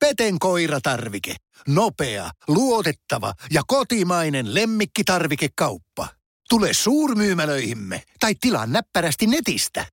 Peten koiratarvike. Nopea, luotettava ja kotimainen lemmikkitarvikekauppa. Tule suurmyymälöihimme tai tilaa näppärästi netistä.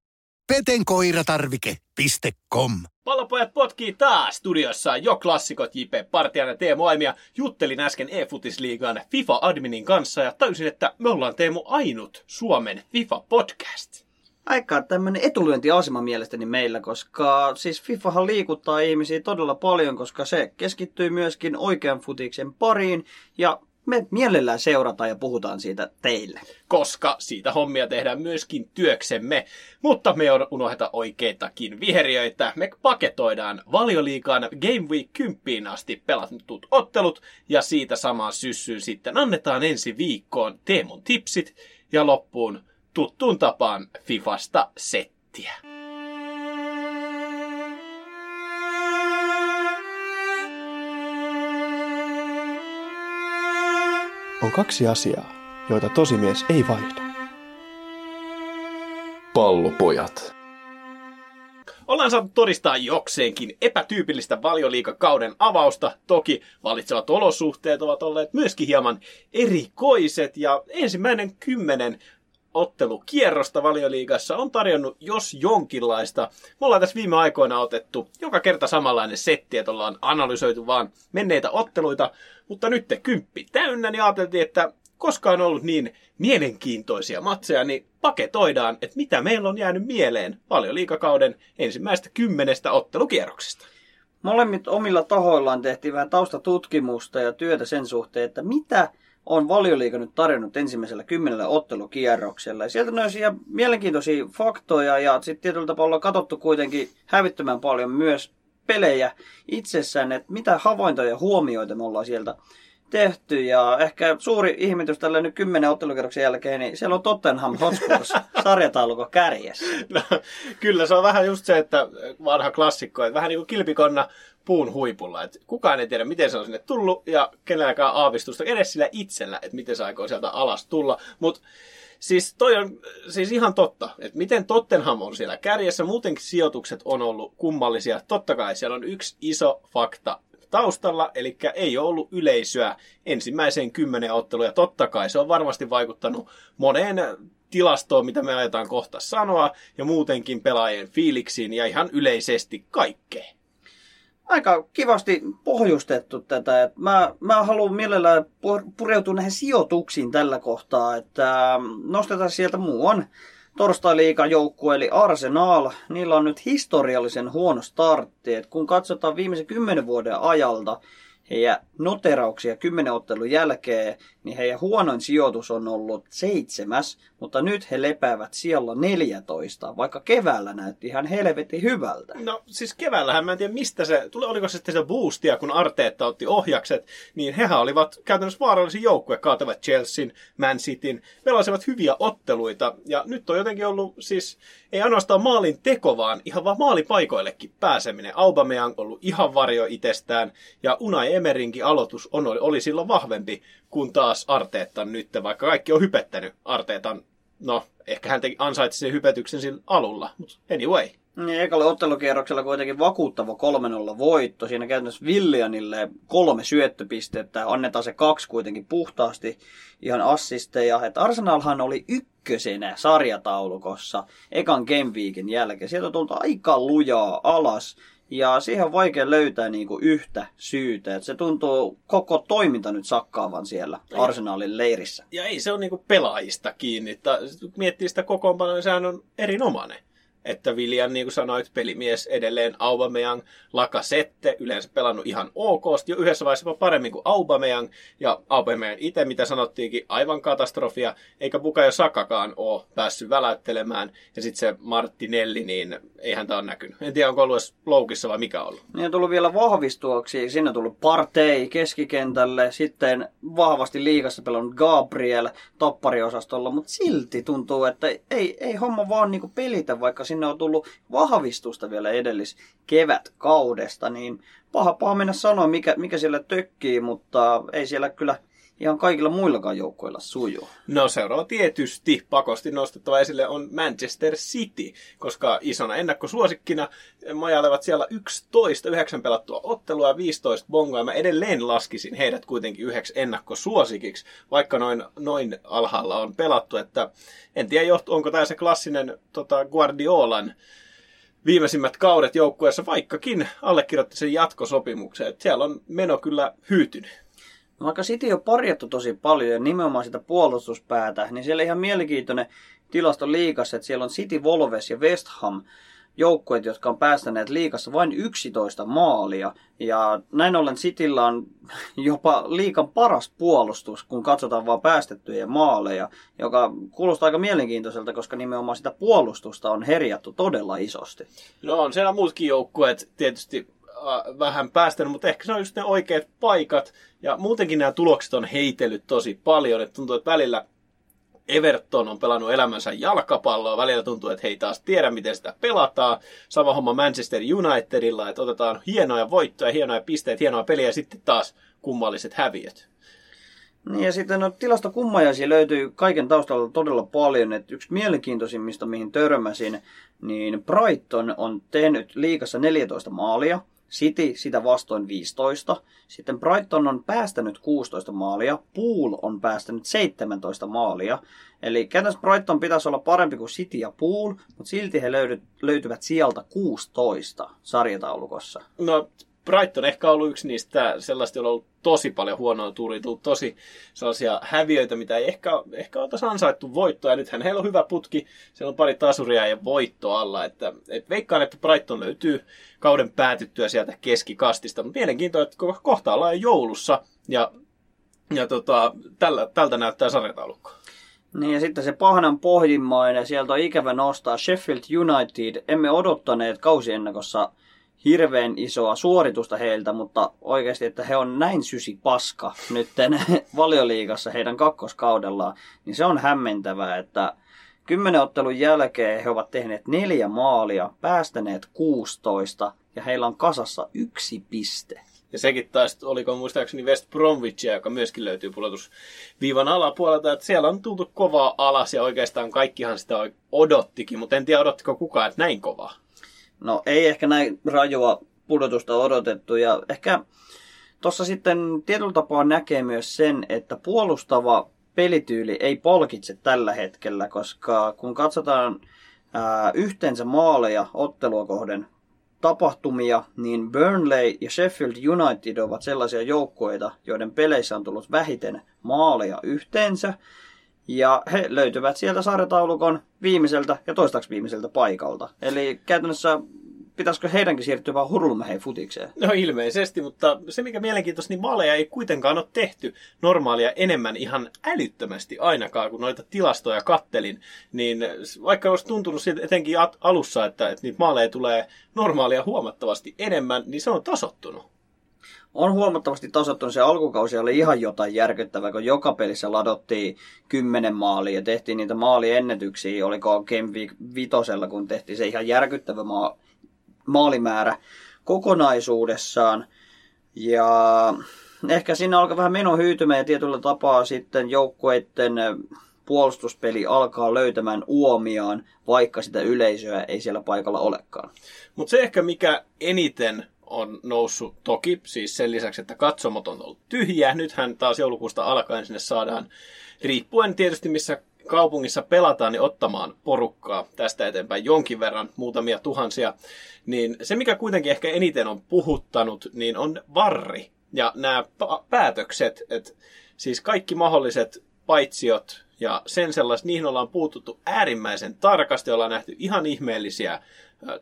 petenkoiratarvike.com Pallopojat potkii taas studiossa jo klassikot JP Partian ja Teemu Aimia. Juttelin äsken e-futisliigan FIFA-adminin kanssa ja tajusin, että me ollaan Teemu ainut Suomen FIFA-podcast. Aika tämmöinen etulyöntiasema mielestäni meillä, koska siis FIFAhan liikuttaa ihmisiä todella paljon, koska se keskittyy myöskin oikean futiksen pariin ja me mielellään seurataan ja puhutaan siitä teille. koska siitä hommia tehdään myöskin työksemme. Mutta me ei unoheta oikeitakin viheriöitä. Me paketoidaan valioliikaan Game Week 10 asti pelatut ottelut ja siitä samaan syssyyn sitten annetaan ensi viikkoon Teemun tipsit ja loppuun tuttuun tapaan Fifasta settiä. On kaksi asiaa, joita tosimies ei vaihda. Pallopojat. Ollaan saatu todistaa jokseenkin epätyypillistä valioliikakauden avausta. Toki valitsevat olosuhteet ovat olleet myöskin hieman erikoiset ja ensimmäinen kymmenen ottelukierrosta valioliigassa on tarjonnut jos jonkinlaista. Me ollaan tässä viime aikoina otettu joka kerta samanlainen setti, että ollaan analysoitu vaan menneitä otteluita, mutta nyt te kymppi täynnä, niin ajateltiin, että koska on ollut niin mielenkiintoisia matseja, niin paketoidaan, että mitä meillä on jäänyt mieleen valioliikakauden ensimmäistä kymmenestä ottelukierroksesta. Molemmit omilla tahoillaan tehtiin vähän taustatutkimusta ja työtä sen suhteen, että mitä on valioliiga nyt tarjonnut ensimmäisellä kymmenellä ottelukierroksella. Ja sieltä nousi ihan mielenkiintoisia faktoja ja sitten tietyllä tapaa ollaan katsottu kuitenkin hävittömän paljon myös pelejä itsessään, että mitä havaintoja ja huomioita me ollaan sieltä tehty. Ja ehkä suuri ihmetys tällä nyt kymmenen ottelukierroksen jälkeen, niin siellä on Tottenham Hotspurs sarjataulukon kärjessä. No, kyllä se on vähän just se, että vanha klassikko, että vähän niin kuin kilpikonna puun huipulla. Että kukaan ei tiedä, miten se on sinne tullut ja kenelläkään aavistusta edes sillä itsellä, että miten se aikoo sieltä alas tulla. Mutta siis toi on siis ihan totta, että miten Tottenham on siellä kärjessä. Muutenkin sijoitukset on ollut kummallisia. Totta kai siellä on yksi iso fakta taustalla, eli ei ole ollut yleisöä ensimmäiseen kymmenen otteluun, ja totta kai se on varmasti vaikuttanut moneen tilastoon, mitä me ajetaan kohta sanoa, ja muutenkin pelaajien fiiliksiin ja ihan yleisesti kaikkeen. aika kivasti pohjustettu tätä. Mä, mä haluan mielellään pu- pureutua näihin sijoituksiin tällä kohtaa, että nostetaan sieltä muuan torstai joukkue eli Arsenal. Niillä on nyt historiallisen huono startti. Et kun katsotaan viimeisen kymmenen vuoden ajalta heidän noterauksia kymmenen ottelun jälkeen, niin heidän huonoin sijoitus on ollut seitsemäs, mutta nyt he lepäävät siellä 14, vaikka keväällä näytti ihan helvetin hyvältä. No siis keväällähän mä en tiedä mistä se, tuli, oliko se sitten se boostia, kun Arteetta otti ohjakset, niin hehän olivat käytännössä vaarallisia joukkuja, kaatavat Chelsean, Man Cityn, pelasivat hyviä otteluita, ja nyt on jotenkin ollut siis, ei ainoastaan maalin teko, vaan ihan vaan maalipaikoillekin pääseminen. Aubameyang ollut ihan varjo itsestään, ja Unai Emerinkin aloitus on, oli silloin vahvempi kuin taas Arteetan nyt, vaikka kaikki on hypettänyt Arteetan, no ehkä hän ansaitsi sen hypetyksen sillä alulla, mutta anyway. Niin, ekalla ottelukierroksella kuitenkin vakuuttava 3-0 voitto. Siinä käytännössä Villianille kolme syöttöpistettä. Annetaan se kaksi kuitenkin puhtaasti ihan assisteja. Et Arsenalhan oli ykkösenä sarjataulukossa ekan Game Weekin jälkeen. Sieltä on aika lujaa alas. Ja siihen on vaikea löytää niinku yhtä syytä. Et se tuntuu koko toiminta nyt sakkaavan siellä Arsenalin leirissä. Ja ei se ole niinku pelaajista kiinni. Ta- miettii sitä kokoonpanoa, niin sehän on erinomainen. Että Viljan, niin kuin sanoit, pelimies edelleen Aubameyang, Lacazette, yleensä pelannut ihan ok, jo yhdessä vaiheessa paremmin kuin Aubameyang, ja Aubameyang itse, mitä sanottiinkin, aivan katastrofia, eikä Bukayo Sakakaan ole päässyt väläyttelemään, ja sitten se Martinelli, niin eihän tämä ole näkynyt. En tiedä, onko ollut edes loukissa vai mikä ollut. Niin on tullut vielä vahvistuoksi. Sinne on tullut Partey keskikentälle, sitten vahvasti liigassa pelannut Gabriel toppariosastolla, mutta silti tuntuu, että ei, ei homma vaan niinku pelitä, vaikka sinne on tullut vahvistusta vielä edellis kevätkaudesta, niin paha, paha mennä sanoa, mikä, mikä siellä tökkii, mutta ei siellä kyllä ihan kaikilla muillakaan joukkoilla sujuu. No seuraava tietysti pakosti nostettava esille on Manchester City, koska isona ennakkosuosikkina majailevat siellä 11, 9 pelattua ottelua ja 15 bongoa. Mä edelleen laskisin heidät kuitenkin yhdeksi ennakkosuosikiksi, vaikka noin, noin alhaalla on pelattu. Että en tiedä, onko tämä se klassinen tota, Guardiolan viimeisimmät kaudet joukkueessa, vaikkakin allekirjoitti sen jatkosopimuksen. Että siellä on meno kyllä hyytynyt. No, vaikka City on parjattu tosi paljon ja nimenomaan sitä puolustuspäätä, niin siellä ihan mielenkiintoinen tilasto liikassa, että siellä on City, Volves ja West Ham joukkueet, jotka on päästäneet liikassa vain 11 maalia. Ja näin ollen Cityllä on jopa liikan paras puolustus, kun katsotaan vaan päästettyjä maaleja, joka kuulostaa aika mielenkiintoiselta, koska nimenomaan sitä puolustusta on herjattu todella isosti. No on siellä muutkin joukkueet tietysti vähän päästänyt, mutta ehkä se on just ne oikeat paikat. Ja muutenkin nämä tulokset on heitellyt tosi paljon. Että tuntuu, että välillä Everton on pelannut elämänsä jalkapalloa. Välillä tuntuu, että he taas tiedä, miten sitä pelataan. Sama homma Manchester Unitedilla, että otetaan hienoja voittoja, hienoja pisteitä, hienoja peliä ja sitten taas kummalliset häviöt. Niin ja sitten no, tilastokummajaisia löytyy kaiken taustalla todella paljon. Että yksi mielenkiintoisimmista, mihin törmäsin, niin Brighton on tehnyt liikassa 14 maalia – City sitä vastoin 15. Sitten Brighton on päästänyt 16 maalia. Pool on päästänyt 17 maalia. Eli käytännössä Brighton pitäisi olla parempi kuin City ja Pool, mutta silti he löydy, löytyvät sieltä 16 sarjataulukossa. No Brighton ehkä ollut yksi niistä sellaista, on ollut tosi paljon huonoa tuuria, tullut tosi sellaisia häviöitä, mitä ei ehkä, ehkä oltaisi ansaittu voittoa. Ja nythän heillä on hyvä putki, siellä on pari tasuria ja voitto alla. Että, et veikkaan, että Brighton löytyy kauden päätyttyä sieltä keskikastista. Mutta mielenkiintoista, että kohta ollaan jo joulussa ja, ja tota, tällä, tältä näyttää sarjataulukko. Niin ja sitten se pahnan pohjimmainen, sieltä on ikävä nostaa Sheffield United. Emme odottaneet kausiennakossa hirveän isoa suoritusta heiltä, mutta oikeasti, että he on näin sysi paska nyt valioliigassa heidän kakkoskaudellaan, niin se on hämmentävää, että kymmenen ottelun jälkeen he ovat tehneet neljä maalia, päästäneet 16 ja heillä on kasassa yksi piste. Ja sekin taas, oliko muistaakseni West Bromwichia, joka myöskin löytyy pudotusviivan alapuolelta, että siellä on tultu kovaa alas ja oikeastaan kaikkihan sitä odottikin, mutta en tiedä odottiko kukaan, että näin kovaa. No ei ehkä näin rajua pudotusta odotettu ja ehkä tuossa sitten tietyllä tapaa näkee myös sen, että puolustava pelityyli ei palkitse tällä hetkellä, koska kun katsotaan ää, yhteensä maaleja ottelua kohden tapahtumia, niin Burnley ja Sheffield United ovat sellaisia joukkueita, joiden peleissä on tullut vähiten maaleja yhteensä. Ja he löytyvät sieltä sarjataulukon viimeiseltä ja toistaiseksi viimeiseltä paikalta. Eli käytännössä pitäisikö heidänkin siirtyä vaan hurlumeheen futikseen? No ilmeisesti, mutta se mikä mielenkiintoista, niin maaleja ei kuitenkaan ole tehty normaalia enemmän ihan älyttömästi ainakaan, kun noita tilastoja kattelin. Niin vaikka olisi tuntunut siltä etenkin alussa, että, että niitä maaleja tulee normaalia huomattavasti enemmän, niin se on tasottunut on huomattavasti tasottunut. Se alkukausi oli ihan jotain järkyttävää, kun joka pelissä ladottiin kymmenen maalia ja tehtiin niitä maaliennetyksiä. Oliko Game Week vitosella, kun tehtiin se ihan järkyttävä maa, maalimäärä kokonaisuudessaan. Ja ehkä siinä alkaa vähän meno hyytymään ja tietyllä tapaa sitten joukkueiden puolustuspeli alkaa löytämään uomiaan, vaikka sitä yleisöä ei siellä paikalla olekaan. Mutta se ehkä mikä eniten on noussut toki, siis sen lisäksi, että katsomot on ollut tyhjiä. Nythän taas joulukuusta alkaen sinne saadaan, riippuen tietysti missä kaupungissa pelataan, niin ottamaan porukkaa tästä eteenpäin jonkin verran, muutamia tuhansia. Niin se, mikä kuitenkin ehkä eniten on puhuttanut, niin on varri. Ja nämä päätökset, että siis kaikki mahdolliset paitsiot ja sen sellaiset, niihin ollaan puututtu äärimmäisen tarkasti, ollaan nähty ihan ihmeellisiä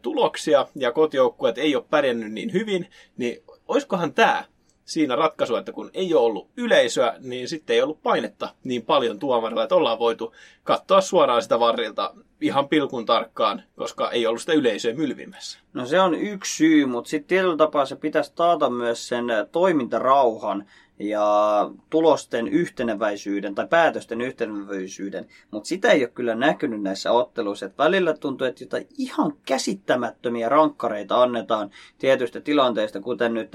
tuloksia ja kotijoukkueet ei ole pärjännyt niin hyvin, niin olisikohan tämä siinä ratkaisu, että kun ei ole ollut yleisöä, niin sitten ei ollut painetta niin paljon tuomarilla, että ollaan voitu katsoa suoraan sitä varrilta ihan pilkun tarkkaan, koska ei ollut sitä yleisöä mylvimässä. No se on yksi syy, mutta sitten tietyllä tapaa se pitäisi taata myös sen toimintarauhan ja tulosten yhteneväisyyden tai päätösten yhteneväisyyden, mutta sitä ei ole kyllä näkynyt näissä otteluissa. Et välillä tuntuu, että jotain ihan käsittämättömiä rankkareita annetaan tietystä tilanteista, kuten nyt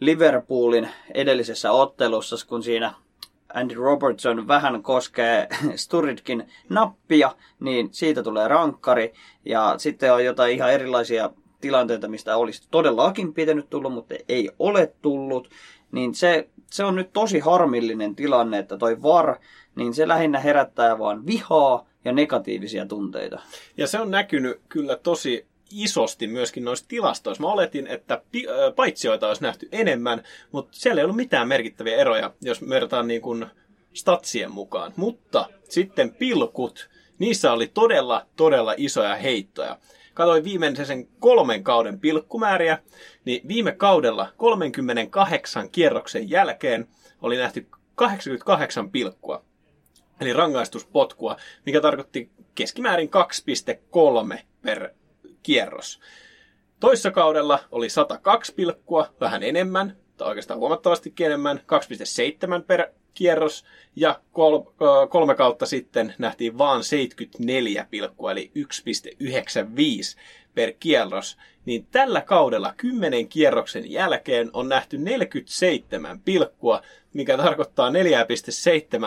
Liverpoolin edellisessä ottelussa, kun siinä Andy Robertson vähän koskee Sturridgein nappia, niin siitä tulee rankkari. Ja sitten on jotain ihan erilaisia tilanteita, mistä olisi todellakin pitänyt tulla, mutta ei ole tullut. Niin se, se on nyt tosi harmillinen tilanne, että toi VAR, niin se lähinnä herättää vaan vihaa ja negatiivisia tunteita. Ja se on näkynyt kyllä tosi isosti myöskin noissa tilastoissa. Mä oletin, että paitsioita olisi nähty enemmän, mutta siellä ei ollut mitään merkittäviä eroja, jos verrataan niin kuin statsien mukaan. Mutta sitten pilkut, niissä oli todella, todella isoja heittoja. Katoin viimeisen kolmen kauden pilkkumääriä, niin viime kaudella 38 kierroksen jälkeen oli nähty 88 pilkkua, eli rangaistuspotkua, mikä tarkoitti keskimäärin 2,3 per kierros. Toissa kaudella oli 102 pilkkua, vähän enemmän, tai oikeastaan huomattavasti enemmän, 2,7 per kierros, ja kol, kolme kautta sitten nähtiin vaan 74 pilkkua, eli 1,95 per kierros, niin tällä kaudella 10 kierroksen jälkeen on nähty 47 pilkkua, mikä tarkoittaa 4,7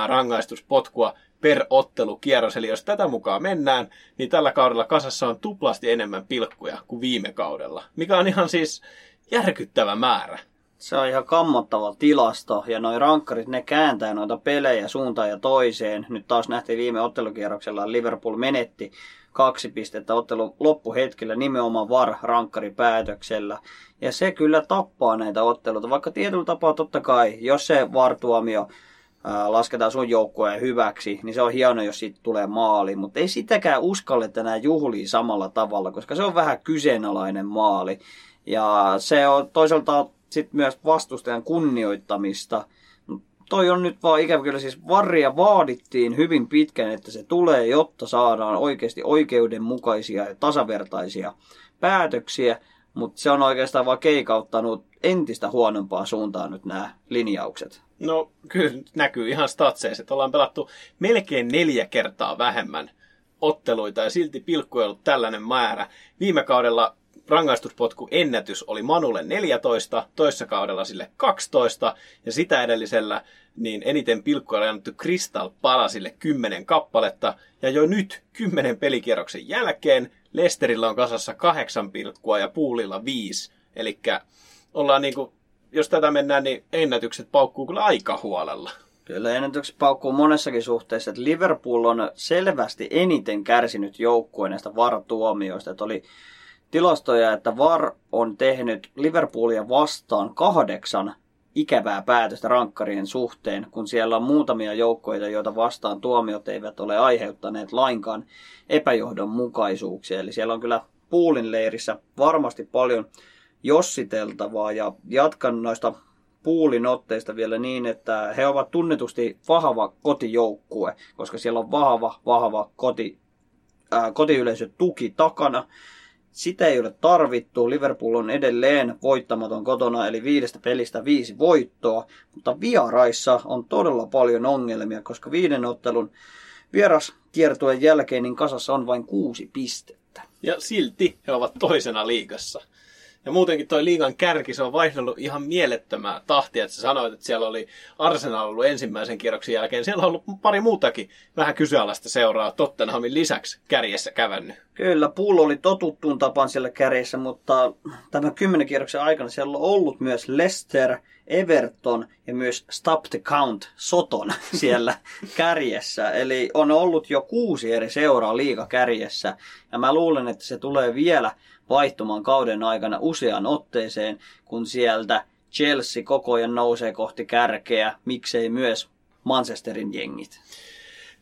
rangaistuspotkua per ottelukierros. Eli jos tätä mukaan mennään, niin tällä kaudella kasassa on tuplasti enemmän pilkkuja kuin viime kaudella, mikä on ihan siis järkyttävä määrä. Se on ihan kammottava tilasto, ja noin rankkarit, ne kääntää noita pelejä suuntaan ja toiseen. Nyt taas nähtiin viime ottelukierroksella, Liverpool menetti kaksi pistettä ottelun loppuhetkellä nimenomaan VAR-rankkaripäätöksellä. Ja se kyllä tappaa näitä otteluita, vaikka tietyllä tapaa totta kai, jos se VAR-tuomio lasketaan sun joukkueen hyväksi, niin se on hieno, jos siitä tulee maali. Mutta ei sitäkään uskalleta enää juhlia samalla tavalla, koska se on vähän kyseenalainen maali. Ja se on toisaalta sit myös vastustajan kunnioittamista. Toi on nyt vaan ikävä kyllä siis varria vaadittiin hyvin pitkän, että se tulee, jotta saadaan oikeasti oikeudenmukaisia ja tasavertaisia päätöksiä. Mutta se on oikeastaan vaan keikauttanut entistä huonompaa suuntaan nyt nämä linjaukset. No kyllä näkyy ihan statseissa, että ollaan pelattu melkein neljä kertaa vähemmän otteluita ja silti pilkkuja ollut tällainen määrä. Viime kaudella rangaistuspotku ennätys oli Manulle 14, toissa kaudella sille 12 ja sitä edellisellä niin eniten pilkkuja oli annettu Crystal Palasille 10 kappaletta ja jo nyt 10 pelikierroksen jälkeen Lesterillä on kasassa 8 pilkkua ja Puulilla 5. Eli ollaan niinku jos tätä mennään, niin ennätykset paukkuu kyllä aika huolella. Kyllä ennätykset paukkuu monessakin suhteessa, että Liverpool on selvästi eniten kärsinyt joukkueen näistä VAR-tuomioista. Että oli tilastoja, että VAR on tehnyt Liverpoolia vastaan kahdeksan ikävää päätöstä rankkarien suhteen, kun siellä on muutamia joukkoita, joita vastaan tuomiot eivät ole aiheuttaneet lainkaan epäjohdonmukaisuuksia. Eli siellä on kyllä Puulin leirissä varmasti paljon jossiteltavaa ja jatkan noista puulin otteista vielä niin, että he ovat tunnetusti vahva kotijoukkue, koska siellä on vahva, vahva koti, ää, kotiyleisö tuki takana. Sitä ei ole tarvittu. Liverpool on edelleen voittamaton kotona, eli viidestä pelistä viisi voittoa. Mutta vieraissa on todella paljon ongelmia, koska viiden ottelun vieras kiertueen jälkeen niin kasassa on vain kuusi pistettä. Ja silti he ovat toisena liigassa. Ja muutenkin toi liigan kärki, se on vaihdellut ihan mielettömää tahtia, että sä sanoit, että siellä oli Arsenal ollut ensimmäisen kierroksen jälkeen. Siellä on ollut pari muutakin vähän kyseenalaista seuraa Tottenhamin lisäksi kärjessä kävännyt. Kyllä, pullo oli totuttuun tapaan siellä kärjessä, mutta tämän kymmenen kierroksen aikana siellä on ollut myös Leicester, Everton ja myös Stop the Count Soton siellä kärjessä. Eli on ollut jo kuusi eri seuraa liiga kärjessä. Ja mä luulen, että se tulee vielä vaihtumaan kauden aikana useaan otteeseen, kun sieltä Chelsea koko ajan nousee kohti kärkeä, miksei myös Manchesterin jengit.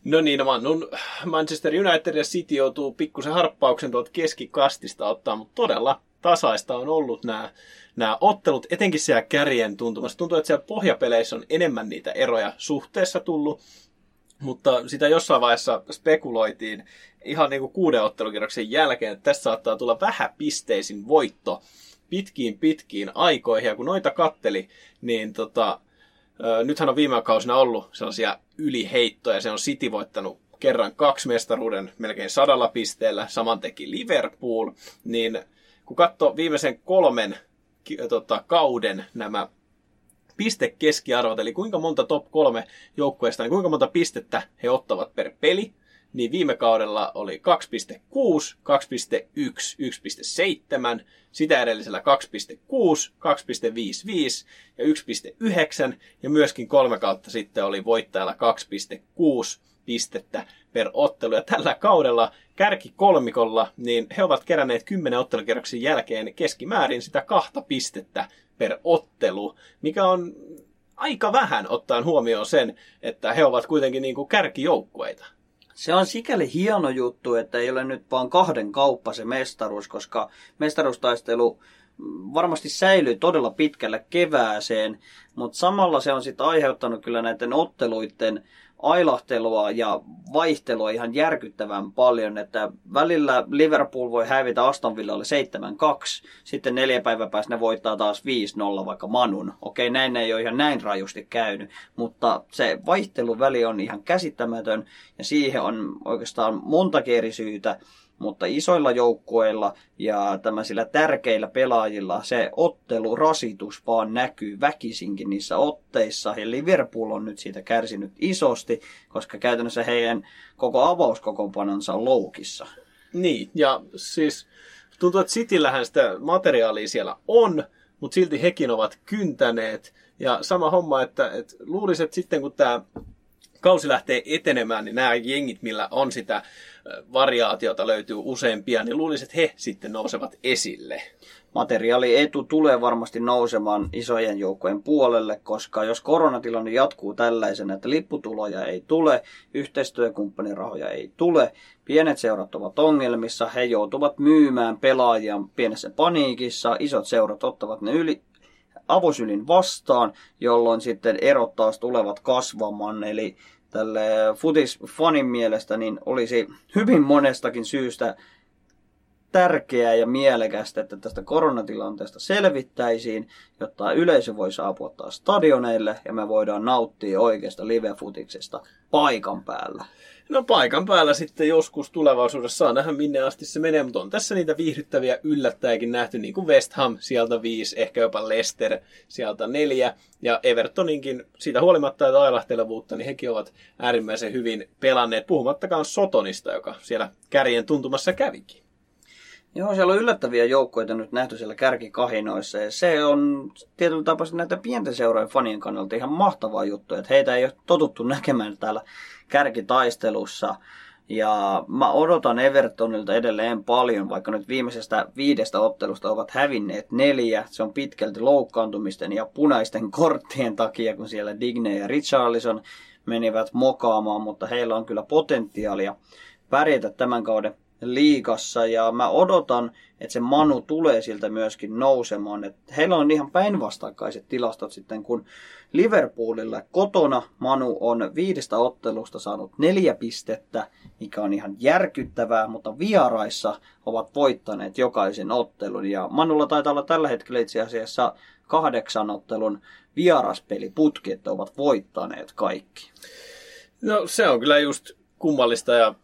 No niin, no, Manchester United ja City joutuu pikkusen harppauksen tuolta keskikastista ottaa, mutta todella tasaista on ollut nämä, nämä ottelut, etenkin siellä kärjen tuntumassa. Tuntuu, että siellä pohjapeleissä on enemmän niitä eroja suhteessa tullut, mutta sitä jossain vaiheessa spekuloitiin ihan niin kuin kuuden ottelukierroksen jälkeen, että tässä saattaa tulla vähän pisteisin voitto pitkiin pitkiin aikoihin. Ja kun noita katteli, niin tota, nythän on viime kausina ollut sellaisia yliheittoja. Se on City voittanut kerran kaksi mestaruuden melkein sadalla pisteellä, saman teki Liverpool, niin kun katsoo viimeisen kolmen tota, kauden nämä piste keskiarvot, eli kuinka monta top kolme joukkueesta, niin kuinka monta pistettä he ottavat per peli, niin viime kaudella oli 2.6, 2.1, 1.7, sitä edellisellä 2.6, 2.55 ja 1.9 ja myöskin kolme kautta sitten oli voittajalla 2.6 pistettä per ottelu. Ja tällä kaudella kärki kolmikolla, niin he ovat keränneet 10 ottelukierroksen jälkeen keskimäärin sitä kahta pistettä per ottelu, mikä on aika vähän ottaen huomioon sen, että he ovat kuitenkin niin kuin kärkijoukkueita. Se on sikäli hieno juttu, että ei ole nyt vaan kahden kauppa se mestaruus, koska mestaruustaistelu varmasti säilyy todella pitkälle kevääseen, mutta samalla se on sitten aiheuttanut kyllä näiden otteluiden ailahtelua ja vaihtelua ihan järkyttävän paljon, että välillä Liverpool voi hävitä Aston Villalle 7-2, sitten neljä päivää päästä ne voittaa taas 5-0 vaikka Manun. Okei, näin ei ole ihan näin rajusti käynyt, mutta se vaihteluväli on ihan käsittämätön ja siihen on oikeastaan monta eri syytä mutta isoilla joukkueilla ja tämmöisillä tärkeillä pelaajilla se ottelurasitus vaan näkyy väkisinkin niissä otteissa. Ja Liverpool on nyt siitä kärsinyt isosti, koska käytännössä heidän koko avauskokoonpanonsa on loukissa. Niin, ja siis tuntuu, että Cityllähän sitä materiaalia siellä on, mutta silti hekin ovat kyntäneet. Ja sama homma, että, että luulisin, että sitten kun tämä kausi lähtee etenemään, niin nämä jengit, millä on sitä variaatiota löytyy useampia, niin luulisin, että he sitten nousevat esille. Materiaalietu tulee varmasti nousemaan isojen joukkojen puolelle, koska jos koronatilanne jatkuu tällaisena, että lipputuloja ei tule, yhteistyökumppanirahoja ei tule, pienet seurat ovat ongelmissa, he joutuvat myymään pelaajia pienessä paniikissa, isot seurat ottavat ne yli, avosylin vastaan, jolloin sitten erot taas tulevat kasvamaan. Eli tälle futisfanin mielestä niin olisi hyvin monestakin syystä tärkeää ja mielekästä, että tästä koronatilanteesta selvittäisiin, jotta yleisö voi saapua taas stadioneille ja me voidaan nauttia oikeasta live-futiksesta paikan päällä. No paikan päällä sitten joskus tulevaisuudessa saa nähdä minne asti se menee, mutta on tässä niitä viihdyttäviä yllättäjäkin nähty, niin kuin West Ham sieltä viisi, ehkä jopa Leicester sieltä neljä, ja Evertoninkin siitä huolimatta, että ailahtelevuutta, niin hekin ovat äärimmäisen hyvin pelanneet, puhumattakaan Sotonista, joka siellä kärjen tuntumassa kävikin. Joo, siellä on yllättäviä joukkoja nyt nähty siellä kärkikahinoissa ja se on tietyllä tapaa näitä pienten seurojen fanien kannalta ihan mahtava juttu, että heitä ei ole totuttu näkemään täällä kärkitaistelussa. Ja mä odotan Evertonilta edelleen paljon, vaikka nyt viimeisestä viidestä ottelusta ovat hävinneet neljä. Se on pitkälti loukkaantumisten ja punaisten korttien takia, kun siellä Digne ja Richarlison menivät mokaamaan, mutta heillä on kyllä potentiaalia pärjätä tämän kauden liikassa ja mä odotan, että se Manu tulee siltä myöskin nousemaan. Et heillä on ihan päinvastakkaiset tilastot sitten, kun Liverpoolilla kotona Manu on viidestä ottelusta saanut neljä pistettä, mikä on ihan järkyttävää, mutta vieraissa ovat voittaneet jokaisen ottelun. Ja Manulla taitaa olla tällä hetkellä itse asiassa kahdeksan ottelun vieraspeliputki, että ovat voittaneet kaikki. No se on kyllä just kummallista ja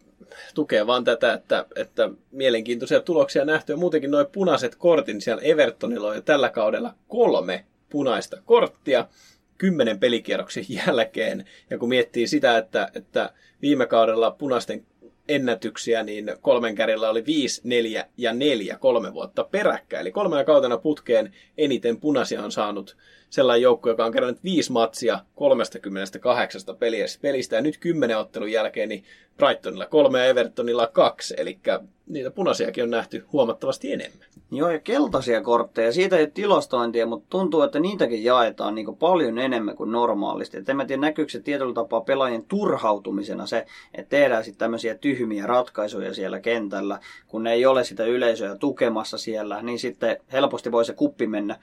tukee vaan tätä, että, että mielenkiintoisia tuloksia nähty. Ja muutenkin noin punaiset kortin, siellä Evertonilla on jo tällä kaudella kolme punaista korttia kymmenen pelikierroksen jälkeen. Ja kun miettii sitä, että, että viime kaudella punaisten ennätyksiä, niin kolmen kärjellä oli 5, 4 ja 4 kolme vuotta peräkkäin. Eli kolmena kautena putkeen eniten punaisia on saanut sellainen joukko, joka on kerännyt viisi matsia 38 pelistä. Ja nyt kymmenen ottelun jälkeen niin Brightonilla kolme ja Evertonilla kaksi. Eli niitä punaisiakin on nähty huomattavasti enemmän. Joo, ja keltaisia kortteja. Siitä ei ole tilastointia, mutta tuntuu, että niitäkin jaetaan niin paljon enemmän kuin normaalisti. Et en mä tiedä, näkyykö se tietyllä tapaa pelaajien turhautumisena se, että tehdään sitten tämmöisiä tyhmiä ratkaisuja siellä kentällä, kun ei ole sitä yleisöä tukemassa siellä, niin sitten helposti voi se kuppi mennä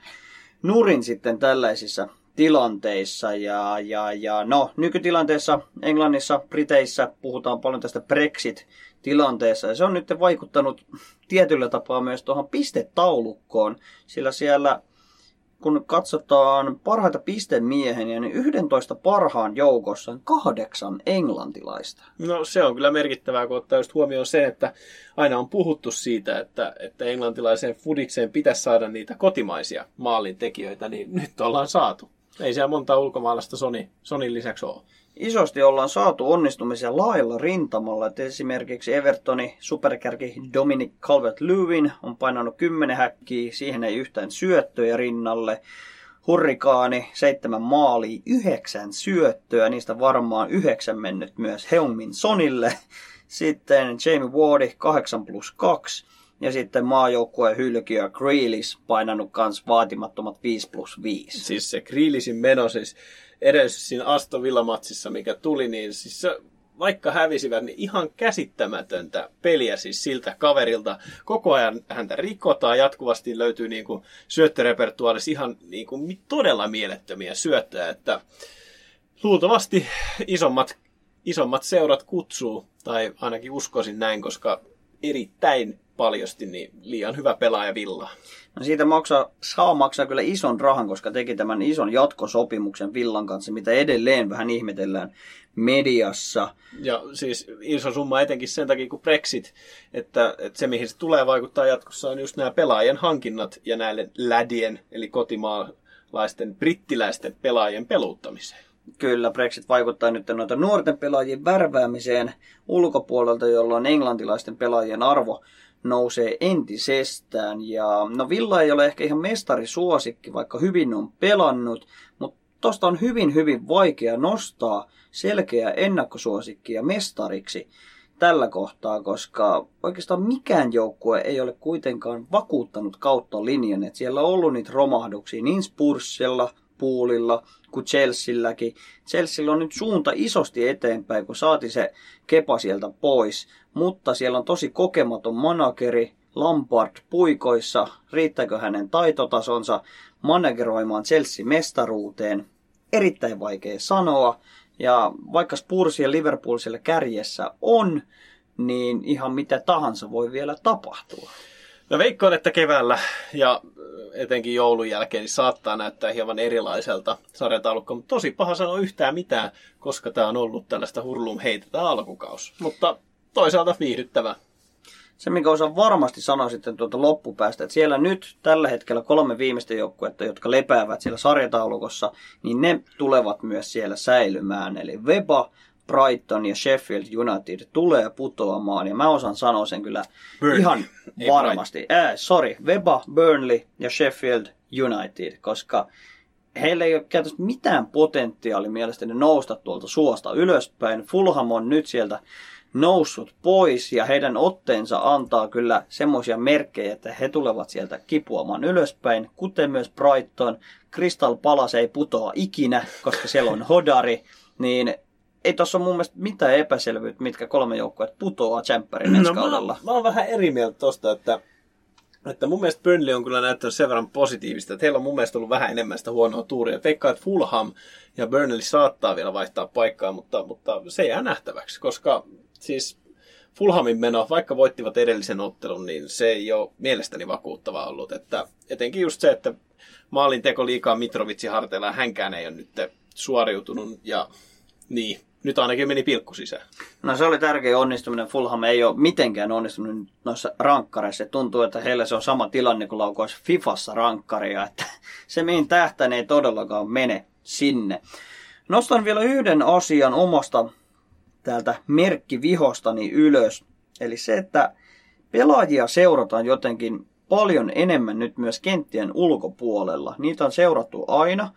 nurin sitten tällaisissa tilanteissa. Ja, ja, ja no, nykytilanteessa Englannissa, Briteissä puhutaan paljon tästä Brexit-tilanteessa. Ja se on nyt vaikuttanut tietyllä tapaa myös tuohon pistetaulukkoon, sillä siellä kun katsotaan parhaita pistemiehiä, niin 11 parhaan joukossa on kahdeksan englantilaista. No se on kyllä merkittävää, kun ottaa just huomioon se, että aina on puhuttu siitä, että, että englantilaiseen fudikseen pitäisi saada niitä kotimaisia maalintekijöitä, niin nyt ollaan saatu. Ei siellä monta ulkomaalaista Sonin lisäksi ole. Isosti ollaan saatu onnistumisia lailla rintamalla. Et esimerkiksi Evertoni superkärki Dominic Calvert-Lewin on painanut 10 häkkiä, siihen ei yhtään syöttöjä rinnalle. Hurrikaani, seitsemän maalia, yhdeksän syöttöä, niistä varmaan yhdeksän mennyt myös Heungmin Sonille. Sitten Jamie Wardi, 8 plus 2. Ja sitten maajoukkueen hylkiö Grealish painanut kans vaatimattomat 5 plus 5. Siis se Grealishin meno siis edes siinä Aston Villa-matsissa, mikä tuli, niin siis se, vaikka hävisivät, niin ihan käsittämätöntä peliä siis siltä kaverilta. Koko ajan häntä rikotaan, jatkuvasti löytyy niin kuin syöttörepertuaalissa ihan niin kuin todella mielettömiä syöttöjä, että luultavasti isommat, isommat seurat kutsuu, tai ainakin uskoisin näin, koska erittäin paljosti niin liian hyvä pelaaja Villa. No siitä maksaa, saa maksaa kyllä ison rahan, koska teki tämän ison jatkosopimuksen Villan kanssa, mitä edelleen vähän ihmetellään mediassa. Ja siis iso summa etenkin sen takia kuin Brexit, että, että se mihin se tulee vaikuttaa jatkossa on just nämä pelaajien hankinnat ja näille lädien, eli kotimaalaisten, brittiläisten pelaajien peluuttamiseen. Kyllä, Brexit vaikuttaa nyt noita nuorten pelaajien värväämiseen ulkopuolelta, jolloin englantilaisten pelaajien arvo nousee entisestään. Ja no Villa ei ole ehkä ihan mestarisuosikki, vaikka hyvin on pelannut, mutta tosta on hyvin hyvin vaikea nostaa selkeä ennakkosuosikkia mestariksi tällä kohtaa, koska oikeastaan mikään joukkue ei ole kuitenkaan vakuuttanut kautta linjan. että siellä on ollut niitä romahduksia niin Spursilla, Poolilla kuin Chelsealläkin. Chelsea on nyt suunta isosti eteenpäin, kun saati se kepa sieltä pois. Mutta siellä on tosi kokematon manageri, Lampard puikoissa. Riittääkö hänen taitotasonsa manageroimaan Chelsea mestaruuteen? Erittäin vaikea sanoa. Ja vaikka Spurs ja Liverpool siellä kärjessä on, niin ihan mitä tahansa voi vielä tapahtua. Mä veikkaan, että keväällä ja etenkin joulun jälkeen niin saattaa näyttää hieman erilaiselta sarjataulukko, mutta tosi paha sanoa yhtään mitään, koska tämä on ollut tällaista hurlum heitetä alkukaus. Mutta toisaalta viihdyttävä. Se, mikä osaan varmasti sanoa sitten tuota loppupäästä, että siellä nyt tällä hetkellä kolme viimeistä joukkuetta, jotka lepäävät siellä sarjataulukossa, niin ne tulevat myös siellä säilymään. Eli Weba, Brighton ja Sheffield United tulee putoamaan, ja mä osaan sanoa sen kyllä Burnley. ihan Ei varmasti. Äh, sorry, Weba, Burnley ja Sheffield United, koska heillä ei ole käytössä mitään potentiaalia mielestäni nousta tuolta suosta ylöspäin. Fulham on nyt sieltä noussut pois ja heidän otteensa antaa kyllä semmoisia merkkejä, että he tulevat sieltä kipuamaan ylöspäin, kuten myös Brighton. Crystal Palace ei putoa ikinä, koska siellä on hodari, niin ei tuossa ole mun mielestä mitään epäselvyyttä, mitkä kolme joukkuetta putoaa Champerin ensi mä, kaudella. oon- mä oon vähän eri mieltä tosta, että, että mun mielestä Burnley on kyllä näyttänyt sen verran positiivista, että heillä on mun mielestä ollut vähän enemmän sitä huonoa tuuria. Veikkaa, että Fulham ja Burnley saattaa vielä vaihtaa paikkaa, mutta, mutta se jää nähtäväksi, koska siis Fulhamin meno, vaikka voittivat edellisen ottelun, niin se ei ole mielestäni vakuuttava ollut. Että etenkin just se, että maalin teko liikaa Mitrovitsin harteilla hänkään ei ole nyt suoriutunut ja niin, nyt ainakin meni pilkku sisään. No se oli tärkeä onnistuminen. Fulham ei ole mitenkään onnistunut noissa rankkareissa. Tuntuu, että heillä se on sama tilanne kuin laukaisi Fifassa rankkaria. Että se mihin tähtään ei todellakaan mene sinne. Nostan vielä yhden asian omasta täältä merkkivihostani ylös. Eli se, että pelaajia seurataan jotenkin paljon enemmän nyt myös kenttien ulkopuolella. Niitä on seurattu aina,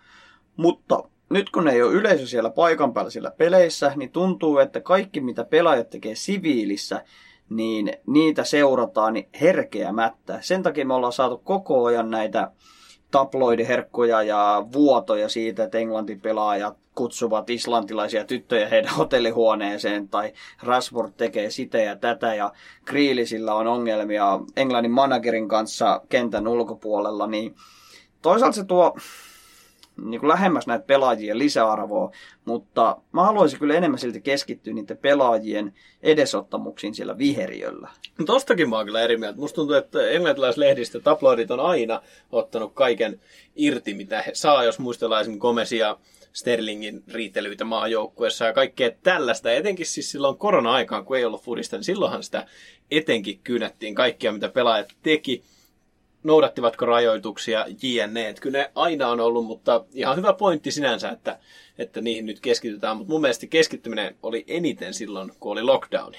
mutta nyt kun ei ole yleisö siellä paikan päällä siellä peleissä, niin tuntuu, että kaikki mitä pelaajat tekee siviilissä, niin niitä seurataan herkeämättä. Sen takia me ollaan saatu koko ajan näitä tabloidiherkkuja ja vuotoja siitä, että englantin pelaajat kutsuvat islantilaisia tyttöjä heidän hotellihuoneeseen tai Rashford tekee sitä ja tätä ja Grealisillä on ongelmia Englannin managerin kanssa kentän ulkopuolella, niin toisaalta se tuo niin kuin lähemmäs näitä pelaajien lisäarvoa, mutta mä haluaisin kyllä enemmän silti keskittyä niiden pelaajien edesottamuksiin siellä viheriöllä. No Tostakin mä oon kyllä eri mieltä. Musta tuntuu, että englantilaislehdistö, tabloidit on aina ottanut kaiken irti, mitä he saa, jos muistellaan esimerkiksi Gomesia, Sterlingin riitelyitä maajoukkueessa ja kaikkea tällaista. Etenkin siis silloin korona-aikaan, kun ei ollut fudista, niin silloinhan sitä etenkin kynättiin kaikkia, mitä pelaajat teki. Noudattivatko rajoituksia jne. Että kyllä ne aina on ollut, mutta ihan hyvä pointti sinänsä, että, että niihin nyt keskitytään. Mutta mun mielestä keskittyminen oli eniten silloin, kun oli lockdowni.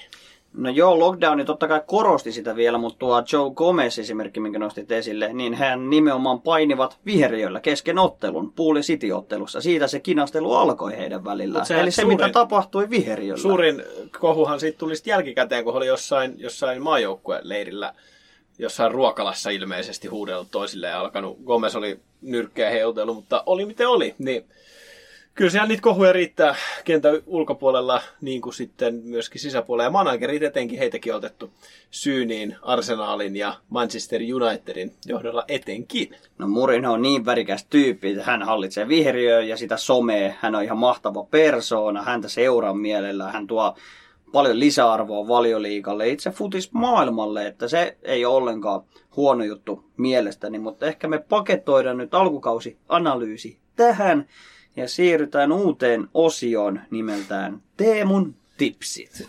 No joo, lockdowni totta kai korosti sitä vielä, mutta tuo Joe Gomez esimerkki, minkä nostit esille, niin hän nimenomaan painivat viheriöllä kesken ottelun, Pool City-ottelussa. Siitä se kinastelu alkoi heidän välillään. Eli se, suurin, mitä tapahtui viheriöllä. Suurin kohuhan siitä tuli jälkikäteen, kun oli jossain, jossain maajoukkueleirillä jossain ruokalassa ilmeisesti huudellut toisille ja alkanut. Gomez oli nyrkkeä heutellut, mutta oli miten oli. Niin kyllä siellä niitä kohuja riittää kentän ulkopuolella, niin kuin sitten myöskin sisäpuolella. Ja managerit etenkin heitäkin otettu syyniin Arsenalin ja Manchester Unitedin johdolla etenkin. No Mourinho on niin värikäs tyyppi, että hän hallitsee vihriöä ja sitä somea. Hän on ihan mahtava persoona, häntä seuraa mielellä, hän tuo paljon lisäarvoa valioliikalle, itse futis maailmalle, että se ei ole ollenkaan huono juttu mielestäni, mutta ehkä me paketoidaan nyt alkukausi analyysi tähän ja siirrytään uuteen osioon nimeltään Teemun tipsit.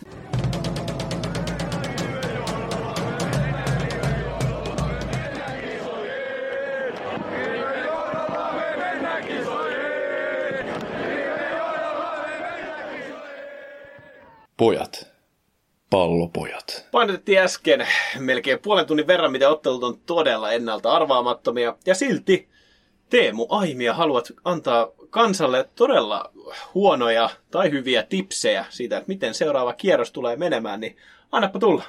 Pojat. Pallopojat. Painotettiin äsken melkein puolen tunnin verran, mitä ottelut on todella ennalta arvaamattomia. Ja silti Teemu Aimia haluat antaa kansalle todella huonoja tai hyviä tipsejä siitä, että miten seuraava kierros tulee menemään, niin annapa tulla.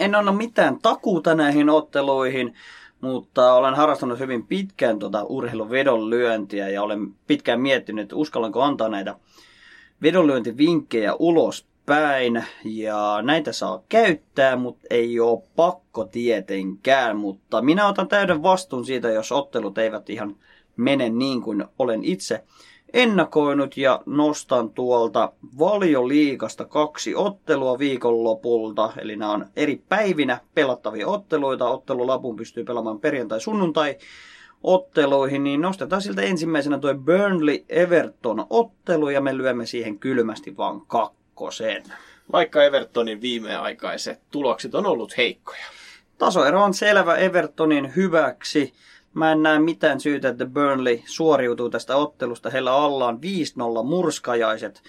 En anna mitään takuuta näihin otteluihin, mutta olen harrastanut hyvin pitkään tuota urheiluvedon lyöntiä ja olen pitkään miettinyt, että uskallanko antaa näitä vedonlyöntivinkkejä ulos päin ja näitä saa käyttää, mutta ei ole pakko tietenkään, mutta minä otan täyden vastuun siitä, jos ottelut eivät ihan mene niin kuin olen itse ennakoinut ja nostan tuolta valioliikasta kaksi ottelua viikonlopulta. Eli nämä on eri päivinä pelattavia otteluita. Ottelulapun pystyy pelaamaan perjantai-sunnuntai otteluihin, niin nostetaan siltä ensimmäisenä tuo Burnley Everton ottelu ja me lyömme siihen kylmästi vaan kakkosen. Vaikka Evertonin viimeaikaiset tulokset on ollut heikkoja. Tasoero on selvä Evertonin hyväksi. Mä en näe mitään syytä, että Burnley suoriutuu tästä ottelusta. Heillä alla on 5-0 murskajaiset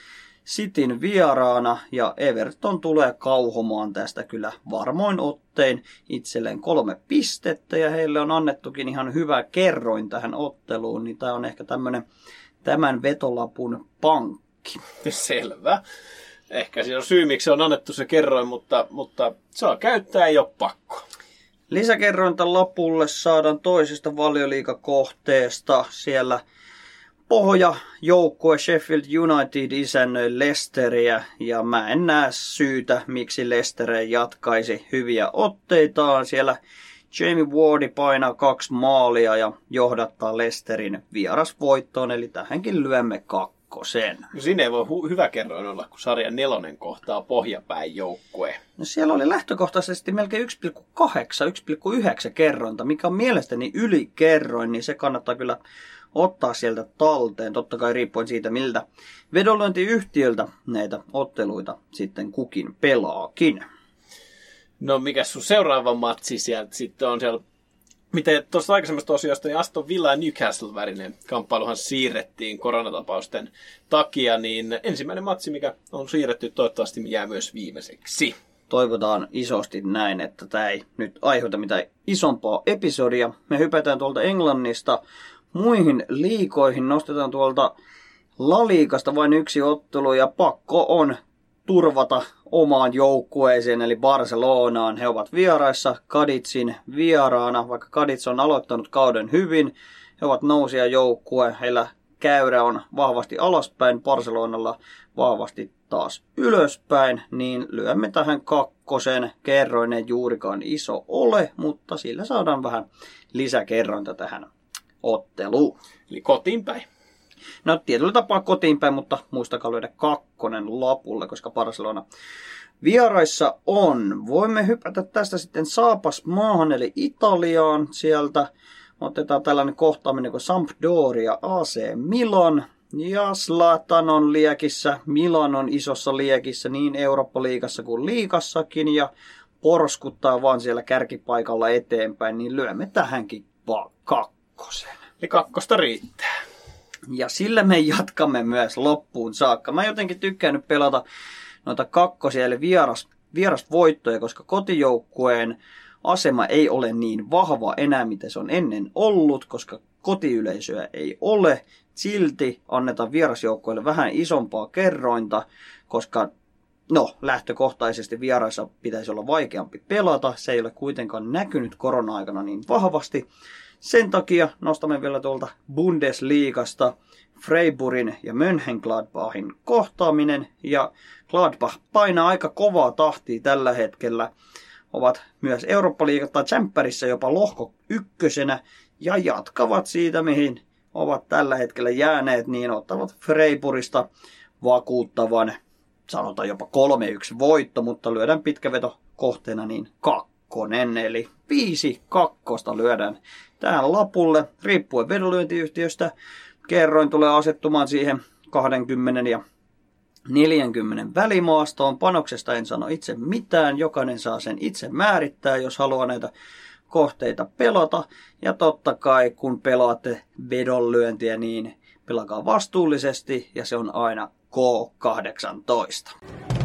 Sitin vieraana ja Everton tulee kauhomaan tästä kyllä varmoin ottein itselleen kolme pistettä ja heille on annettukin ihan hyvä kerroin tähän otteluun, niin tämä on ehkä tämmöinen tämän vetolapun pankki. Selvä. Ehkä siinä on syy, miksi on annettu se kerroin, mutta, mutta saa käyttää, ei ole pakko. Lisäkerrointa lopulle saadaan toisesta valioliikakohteesta. Siellä pohja joukkue Sheffield United isännöi Lesteriä ja mä en näe syytä, miksi Lester ei jatkaisi hyviä otteitaan. Siellä Jamie Wardi painaa kaksi maalia ja johdattaa Lesterin vierasvoittoon, eli tähänkin lyömme kakkosen. No siinä ei voi hu- hyvä kerroin olla, kun sarjan nelonen kohtaa pohjapäin joukkue. No siellä oli lähtökohtaisesti melkein 1,8, 1,9 kerronta, mikä on mielestäni ylikerroin, niin se kannattaa kyllä ottaa sieltä talteen, totta kai riippuen siitä, miltä vedonlyöntiyhtiöltä näitä otteluita sitten kukin pelaakin. No mikä sun seuraava matsi sieltä sitten on siellä Miten tuosta aikaisemmasta osiosta, niin Aston Villa ja Newcastle värinen kamppailuhan siirrettiin koronatapausten takia, niin ensimmäinen matsi, mikä on siirretty, toivottavasti jää myös viimeiseksi. Toivotaan isosti näin, että tämä ei nyt aiheuta mitään isompaa episodia. Me hypätään tuolta Englannista muihin liikoihin, nostetaan tuolta Laliikasta vain yksi ottelu ja pakko on turvata omaan joukkueeseen, eli Barcelonaan. He ovat vieraissa Kaditsin vieraana, vaikka Kadits on aloittanut kauden hyvin. He ovat nousia joukkue, heillä käyrä on vahvasti alaspäin, Barcelonalla vahvasti taas ylöspäin, niin lyömme tähän kakkosen. Kerroin ei juurikaan iso ole, mutta sillä saadaan vähän lisäkerrointa tähän otteluun. Eli kotiin päin. No tietyllä tapaa kotiin päin, mutta muistakaa lyödä kakkonen lapulle, koska Barcelona vieraissa on. Voimme hypätä tästä sitten Saapas maahan, eli Italiaan. Sieltä otetaan tällainen kohtaaminen kuin Sampdoria AC Milan. Ja Slatan on liekissä, Milan on isossa liekissä niin Eurooppa-liigassa kuin liikassakin. Ja porskuttaa vaan siellä kärkipaikalla eteenpäin, niin lyömme tähänkin vaan kakkosen. Eli kakkosta riittää. Ja sillä me jatkamme myös loppuun saakka. Mä jotenkin tykkään pelata noita kakkosia, eli vieras, vierasvoittoja, koska kotijoukkueen asema ei ole niin vahva enää, mitä se on ennen ollut, koska kotiyleisöä ei ole. Silti annetaan vierasjoukkoille vähän isompaa kerrointa, koska no, lähtökohtaisesti vieraissa pitäisi olla vaikeampi pelata. Se ei ole kuitenkaan näkynyt korona-aikana niin vahvasti. Sen takia nostamme vielä tuolta Bundesliigasta Freiburgin ja Mönchengladbachin kohtaaminen. Ja Gladbach painaa aika kovaa tahtia tällä hetkellä. Ovat myös Eurooppa-liiga tai Tsemppärissä jopa lohko ykkösenä ja jatkavat siitä, mihin ovat tällä hetkellä jääneet, niin ottavat Freiburgista vakuuttavan, sanotaan jopa 3-1 voitto, mutta lyödään pitkä veto kohteena niin kakkonen, eli viisi kakkosta lyödään tähän lapulle, riippuen vedonlyöntiyhtiöstä. Kerroin tulee asettumaan siihen 20 ja 40 välimaastoon. Panoksesta en sano itse mitään, jokainen saa sen itse määrittää, jos haluaa näitä kohteita pelata. Ja totta kai, kun pelaatte vedonlyöntiä, niin pelakaa vastuullisesti ja se on aina K18.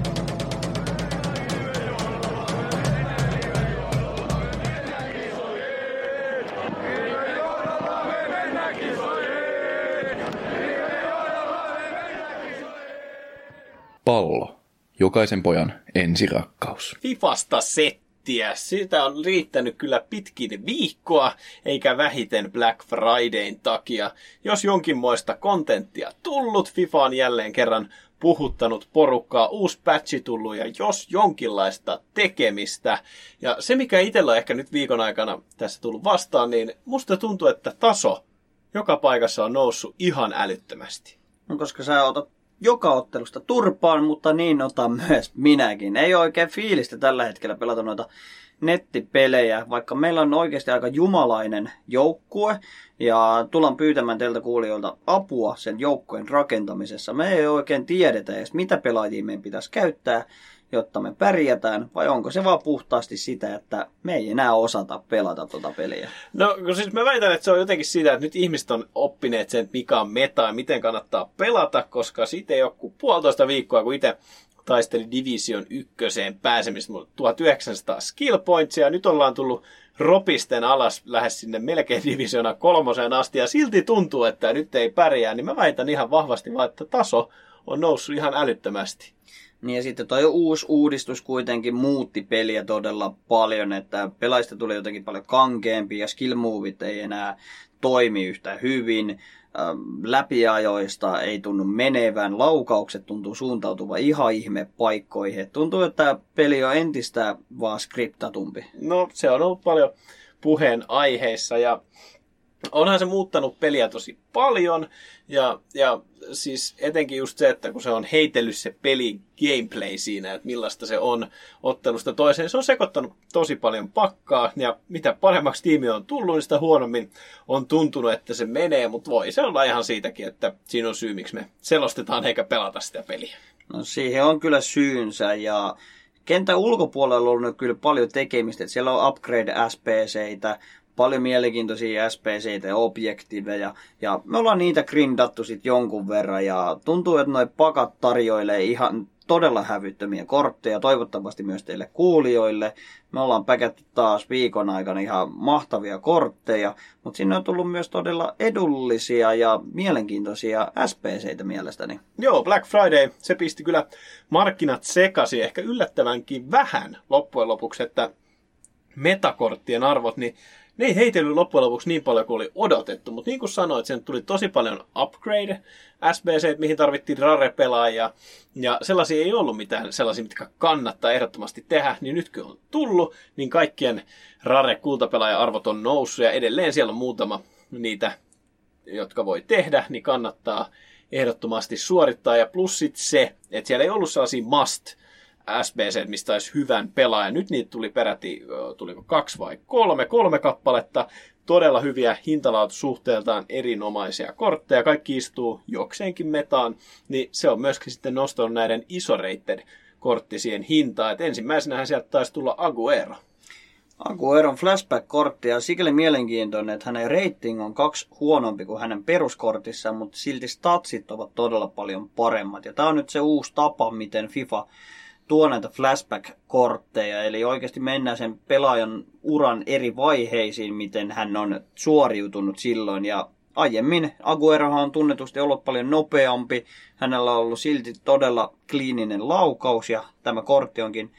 Pallo. Jokaisen pojan ensirakkaus. Fifasta settiä. Sitä on riittänyt kyllä pitkin viikkoa, eikä vähiten Black Fridayn takia. Jos jonkinmoista kontenttia tullut, FIFA on jälleen kerran puhuttanut porukkaa, uusi patchi tullut ja jos jonkinlaista tekemistä. Ja se, mikä itsellä on ehkä nyt viikon aikana tässä tullut vastaan, niin musta tuntuu, että taso joka paikassa on noussut ihan älyttömästi. No, koska sä otat joka ottelusta turpaan, mutta niin otan myös minäkin. Ei oikein fiilistä tällä hetkellä pelata noita nettipelejä, vaikka meillä on oikeasti aika jumalainen joukkue ja tullaan pyytämään teiltä kuulijoilta apua sen joukkueen rakentamisessa. Me ei oikein tiedetä edes, mitä pelaajia meidän pitäisi käyttää, jotta me pärjätään, vai onko se vaan puhtaasti sitä, että me ei enää osata pelata tuota peliä? No siis mä väitän, että se on jotenkin sitä, että nyt ihmiset on oppineet sen, että mikä on meta ja miten kannattaa pelata, koska siitä ei ole kuin puolitoista viikkoa, kun itse taisteli Division ykköseen pääsemistä 1900 skill pointsia. Nyt ollaan tullut ropisten alas lähes sinne melkein divisiona kolmoseen asti ja silti tuntuu, että nyt ei pärjää, niin mä väitän ihan vahvasti vaan, että taso on noussut ihan älyttömästi. Niin ja sitten toi uusi uudistus kuitenkin muutti peliä todella paljon, että pelaista tuli jotenkin paljon kankeampi ja skill ei enää toimi yhtä hyvin. Läpiajoista ei tunnu menevän, laukaukset tuntuu suuntautuva ihan ihme paikkoihin. Tuntuu, että peli on entistä vaan skriptatumpi. No se on ollut paljon puheen aiheissa ja onhan se muuttanut peliä tosi paljon, ja, ja siis etenkin just se, että kun se on heitellyt se peli gameplay siinä, että millaista se on ottelusta toiseen, se on sekoittanut tosi paljon pakkaa, ja mitä paremmaksi tiimi on tullut, niin sitä huonommin on tuntunut, että se menee, mutta voi se olla ihan siitäkin, että siinä on syy, miksi me selostetaan eikä pelata sitä peliä. No siihen on kyllä syynsä, ja kentän ulkopuolella on ollut kyllä paljon tekemistä. Että siellä on upgrade SPCitä, paljon mielenkiintoisia SPC ja objektiveja, ja me ollaan niitä grindattu sitten jonkun verran, ja tuntuu, että noi pakat tarjoilee ihan todella hävyttömiä kortteja, toivottavasti myös teille kuulijoille. Me ollaan päkätty taas viikon aikana ihan mahtavia kortteja, mutta sinne on tullut myös todella edullisia ja mielenkiintoisia SPCitä mielestäni. Joo, Black Friday, se pisti kyllä markkinat sekaisin, ehkä yllättävänkin vähän loppujen lopuksi, että metakorttien arvot, niin ne ei heitellyt loppujen lopuksi niin paljon kuin oli odotettu, mutta niin kuin sanoit, sen tuli tosi paljon upgrade, SBC, mihin tarvittiin rare-pelaajia, ja sellaisia ei ollut mitään sellaisia, mitkä kannattaa ehdottomasti tehdä, niin nyt kun on tullut, niin kaikkien rare-kultapelaaja-arvot on noussut, ja edelleen siellä on muutama niitä, jotka voi tehdä, niin kannattaa ehdottomasti suorittaa, ja plus sit se, että siellä ei ollut sellaisia must SBC, mistä olisi hyvän pelaajan. Nyt niitä tuli peräti, tuliko kaksi vai kolme, kolme kappaletta. Todella hyviä hintalaatusuhteeltaan erinomaisia kortteja. Kaikki istuu jokseenkin metaan, niin se on myöskin sitten nostanut näiden isoreitten kortti siihen hintaan. Et ensimmäisenähän sieltä taisi tulla Aguero. Agueron flashback-kortti ja sikäli mielenkiintoinen, että hänen rating on kaksi huonompi kuin hänen peruskortissaan, mutta silti statsit ovat todella paljon paremmat. Ja tämä on nyt se uusi tapa, miten FIFA tuo näitä flashback-kortteja, eli oikeasti mennään sen pelaajan uran eri vaiheisiin, miten hän on suoriutunut silloin. Ja aiemmin Aguerohan on tunnetusti ollut paljon nopeampi, hänellä on ollut silti todella kliininen laukaus, ja tämä kortti onkin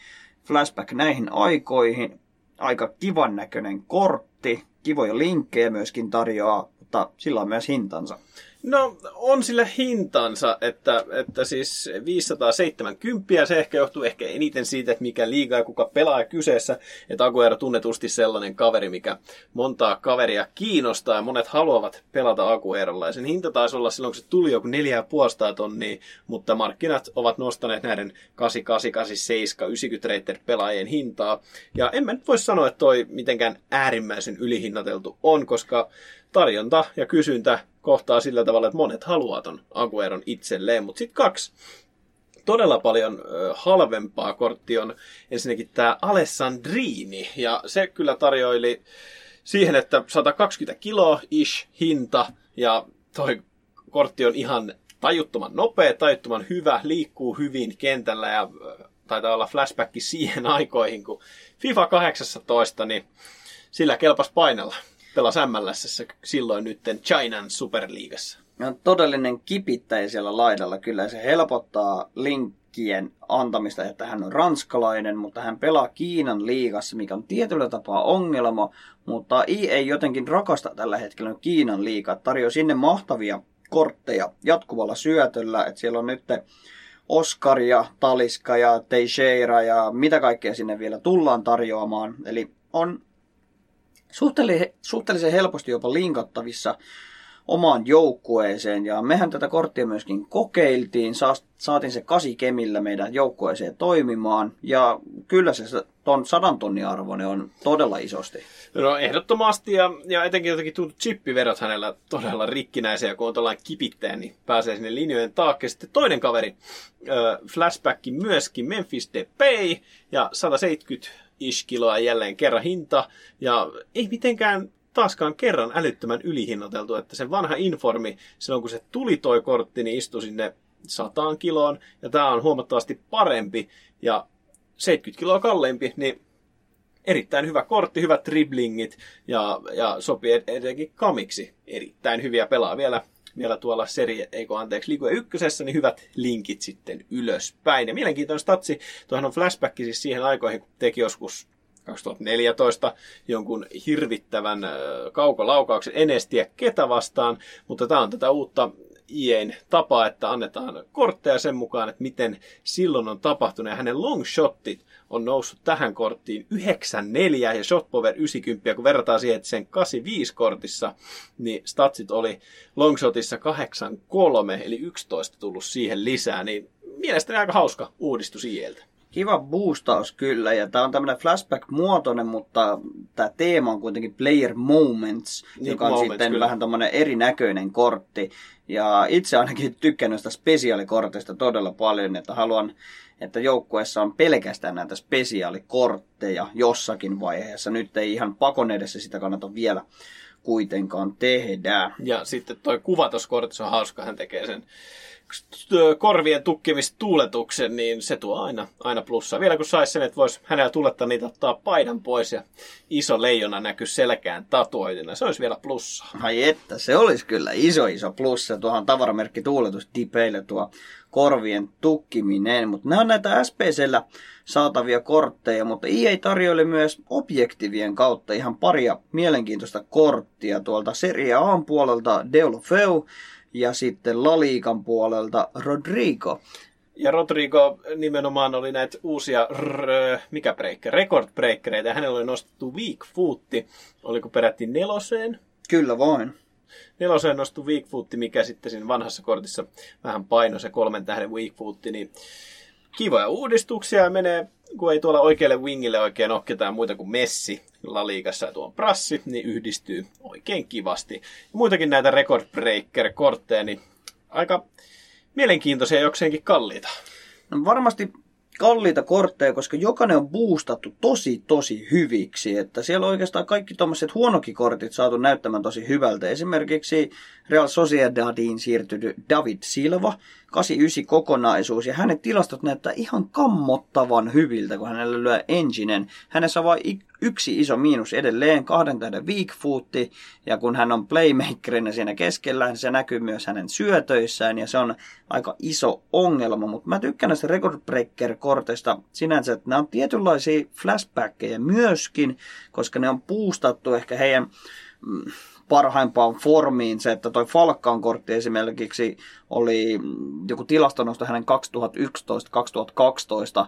flashback näihin aikoihin. Aika kivan näköinen kortti, kivoja linkkejä myöskin tarjoaa, mutta sillä on myös hintansa. No, on sillä hintansa, että, että siis 570, se ehkä johtuu ehkä eniten siitä, että mikä liiga ja kuka pelaa kyseessä, että Aguero tunnetusti sellainen kaveri, mikä montaa kaveria kiinnostaa ja monet haluavat pelata Aguerolla. Ja sen hinta taisi olla silloin, kun se tuli joku 4,5 tonnia, mutta markkinat ovat nostaneet näiden 88, 87, 90 rated pelaajien hintaa. Ja en mä nyt voi sanoa, että toi mitenkään äärimmäisen ylihinnateltu on, koska tarjonta ja kysyntä kohtaa sillä tavalla, että monet haluaa ton Agueron itselleen, mutta sitten kaksi todella paljon halvempaa kortti on ensinnäkin tämä Alessandrini, ja se kyllä tarjoili siihen, että 120 kiloa ish hinta, ja toi kortti on ihan tajuttoman nopea, tajuttoman hyvä, liikkuu hyvin kentällä, ja taitaa olla flashback siihen aikoihin, kun FIFA 18, niin sillä kelpas painella pelasi MLS silloin nytten Chinan superliigassa. On todellinen kipittäjä siellä laidalla. Kyllä se helpottaa linkkien antamista, että hän on ranskalainen, mutta hän pelaa Kiinan liigassa, mikä on tietyllä tapaa ongelma, mutta I ei jotenkin rakasta tällä hetkellä Kiinan liigaa. Tarjoaa sinne mahtavia kortteja jatkuvalla syötöllä, että siellä on nyt Oscar ja Taliska ja Teixeira ja mitä kaikkea sinne vielä tullaan tarjoamaan. Eli on suhteellisen helposti jopa linkattavissa omaan joukkueeseen. Ja mehän tätä korttia myöskin kokeiltiin, saatiin se kasi kemillä meidän joukkueeseen toimimaan. Ja kyllä se ton sadan tonnin arvoinen on todella isosti. No ehdottomasti, ja, ja etenkin jotenkin tuntuu chippiverot hänellä todella rikkinäisiä, kun on tällainen kipittäjä, niin pääsee sinne linjojen taakke. Sitten toinen kaveri, äh, flashback myöskin, Memphis Depay, ja 170 ish kiloa jälleen kerran hinta. Ja ei mitenkään taaskaan kerran älyttömän ylihinnoiteltu, että se vanha informi, silloin kun se tuli toi kortti, niin istui sinne 100 kiloon, ja tämä on huomattavasti parempi, ja 70 kiloa kalleimpi, niin erittäin hyvä kortti, hyvät driblingit, ja, ja sopii etenkin kamiksi. Erittäin hyviä pelaa vielä vielä tuolla serie, eikö anteeksi, Ligue ykkösessä, niin hyvät linkit sitten ylöspäin. Ja mielenkiintoinen statsi, tuohan on flashback siis siihen aikoihin, kun teki joskus 2014 jonkun hirvittävän kaukolaukauksen Enestiä ketä vastaan, mutta tämä on tätä uutta IEin tapa, että annetaan kortteja sen mukaan, että miten silloin on tapahtunut. Ja hänen long shotit on noussut tähän korttiin 94 ja shotpower 90, kun verrataan siihen, että sen 85 kortissa, niin statsit oli longshotissa 83, eli 11 tullut siihen lisää, niin mielestäni aika hauska uudistus IEltä. Kiva boostaus kyllä, ja tämä on tämmöinen flashback-muotoinen, mutta tämä teema on kuitenkin Player Moments, niin, joka on moments, sitten kyllä. vähän tämmöinen erinäköinen kortti. Ja itse ainakin tykkään näistä spesiaalikorteista todella paljon, että haluan, että joukkueessa on pelkästään näitä spesiaalikortteja jossakin vaiheessa. Nyt ei ihan pakon edessä sitä kannata vielä kuitenkaan tehdä. Ja sitten tuo kuva tuossa kortissa on hauska, hän tekee sen korvien tukkimistuuletuksen, niin se tuo aina, aina plussaa. Vielä kun saisi sen, että voisi hänellä tuuletta niitä ottaa paidan pois ja iso leijona näkyy selkään tatuoitina, se olisi vielä plussaa. Ai että, se olisi kyllä iso iso plussa tuohon tavaramerkki tuuletus dipeille tuo korvien tukkiminen. Mutta nämä on näitä SPCllä saatavia kortteja, mutta EA tarjoili myös objektivien kautta ihan paria mielenkiintoista korttia tuolta Serie A puolelta Deulofeu ja sitten Laliikan puolelta Rodrigo. Ja Rodrigo nimenomaan oli näitä uusia, mikä breaker, record breakereita, ja hänellä oli nostettu weak footti, oliko peräti neloseen? Kyllä vain. Neloseen nostettu weak footti, mikä sitten siinä vanhassa kortissa vähän paino se kolmen tähden weak footti, niin kivoja uudistuksia menee, kun ei tuolla oikealle wingille oikein ole ketään muita kuin Messi La Ligassa ja tuo Prassi, niin yhdistyy oikein kivasti. Ja muitakin näitä record breaker-kortteja, niin aika mielenkiintoisia jokseenkin kalliita. No varmasti kalliita kortteja, koska jokainen on boostattu tosi, tosi hyviksi. Että siellä on oikeastaan kaikki tuommoiset huonokin kortit saatu näyttämään tosi hyvältä. Esimerkiksi Real Sociedadiin siirtynyt David Silva, 89 kokonaisuus, ja hänen tilastot näyttää ihan kammottavan hyviltä, kun hänellä lyö enginen. Hänessä on vain yksi iso miinus edelleen, kahden tähden weak footti, ja kun hän on playmakerina siinä keskellä, niin se näkyy myös hänen syötöissään, ja se on aika iso ongelma, mutta mä tykkään näistä record breaker-korteista sinänsä, että nämä on tietynlaisia flashbackkejä myöskin, koska ne on puustattu ehkä heidän mm, parhaimpaan formiin se, että toi Falkkaan kortti esimerkiksi oli joku tilastonosto hänen 2011-2012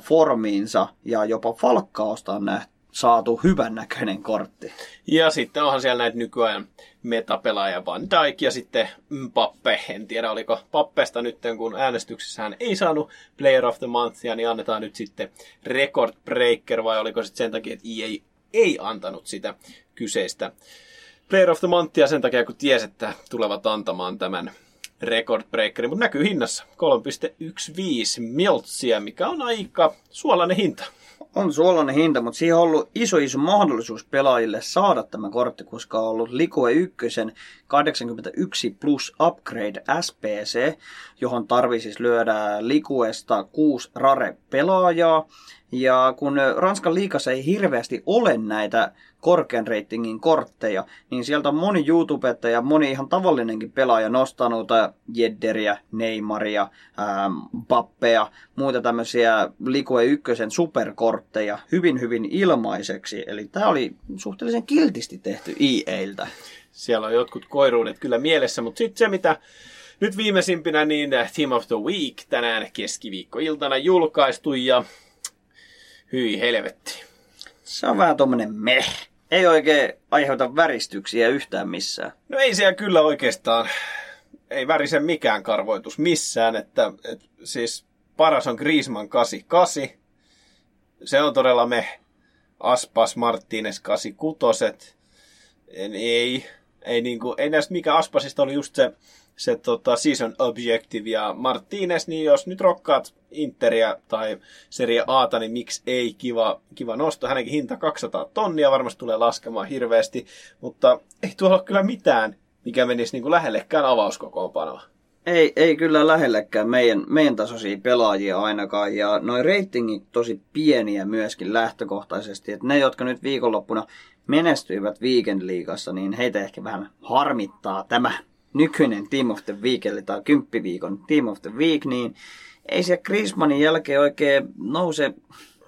formiinsa ja jopa Falkkaosta on nähty saatu hyvän näköinen kortti. Ja sitten onhan siellä näitä nykyajan metapelaajia Van Dijk ja sitten Pappe. En tiedä, oliko Pappesta nyt, kun äänestyksessä hän ei saanut Player of the Monthia, niin annetaan nyt sitten Record Breaker, vai oliko sitten sen takia, että EA ei antanut sitä kyseistä Player of the Monthia sen takia, kun ties, että tulevat antamaan tämän Record Breakerin, mutta näkyy hinnassa 3,15 miltsiä, mikä on aika suolainen hinta. On suolainen hinta, mutta siihen on ollut iso iso mahdollisuus pelaajille saada tämä kortti, koska on ollut Likue 1 81 plus upgrade SPC, johon tarvii siis lyödä Likuesta kuusi rare-pelaajaa. Ja kun Ranskan liikassa ei hirveästi ole näitä korkean reitingin kortteja, niin sieltä on moni YouTube ja moni ihan tavallinenkin pelaaja nostanut Jedderiä, Neymaria, ähm, Bappea, muita tämmöisiä Likue 1 superkortteja hyvin hyvin ilmaiseksi. Eli tämä oli suhteellisen kiltisti tehty EAiltä. Siellä on jotkut koiruudet kyllä mielessä, mutta sitten se mitä nyt viimeisimpinä, niin Team of the Week tänään keskiviikkoiltana julkaistu ja hyi helvetti. Se on vähän tommonen meh. Ei oikein aiheuta väristyksiä yhtään missään. No ei siellä kyllä oikeastaan, ei värisen mikään karvoitus missään, että, että siis paras on Griezmann 88. Se on todella me. Aspas Martínez 86. Ei, ei, niinku, ei näistä mikä Aspasista oli just se se tota, season objective ja Martinez, niin jos nyt rokkaat Interia tai Serie Ata, niin miksi ei kiva, kiva nosto. Hänenkin hinta 200 tonnia varmasti tulee laskemaan hirveästi, mutta ei tuolla ole kyllä mitään, mikä menisi niin kuin lähellekään avauskokoonpanoa. Ei, ei kyllä lähellekään meidän, meidän tasoisia pelaajia ainakaan, ja noin ratingit tosi pieniä myöskin lähtökohtaisesti, että ne, jotka nyt viikonloppuna menestyivät Weekend niin heitä ehkä vähän harmittaa tämä nykyinen Team of the Week, eli tämä kymppiviikon Team of the Week, niin ei se Griezmannin jälkeen oikein nouse,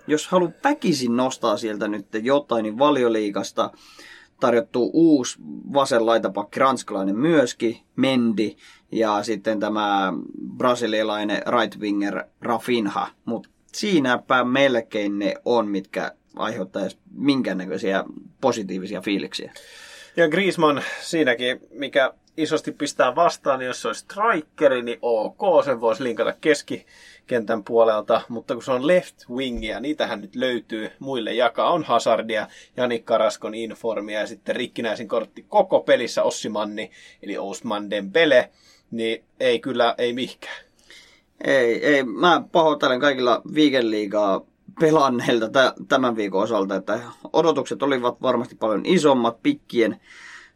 jos haluaa väkisin nostaa sieltä nyt jotain, niin valioliikasta tarjottu uusi vasen laitapakki, ranskalainen myöskin, Mendi, ja sitten tämä brasilialainen right winger Rafinha, mutta siinäpä melkein ne on, mitkä aiheuttaa minkäännäköisiä positiivisia fiiliksiä. Ja Griezmann siinäkin, mikä isosti pistää vastaan, niin jos se olisi strikeri, niin ok, sen voisi linkata keskikentän puolelta, mutta kun se on left wingia, niitähän nyt löytyy muille jakaa. On Hazardia, Janik Karaskon informia ja sitten rikkinäisin kortti koko pelissä Ossimanni, eli Osman Dembele, niin ei kyllä, ei mihkään. Ei, ei. Mä pahoittelen kaikilla viikenliigaa pelanneilta tämän viikon osalta, että odotukset olivat varmasti paljon isommat pikkien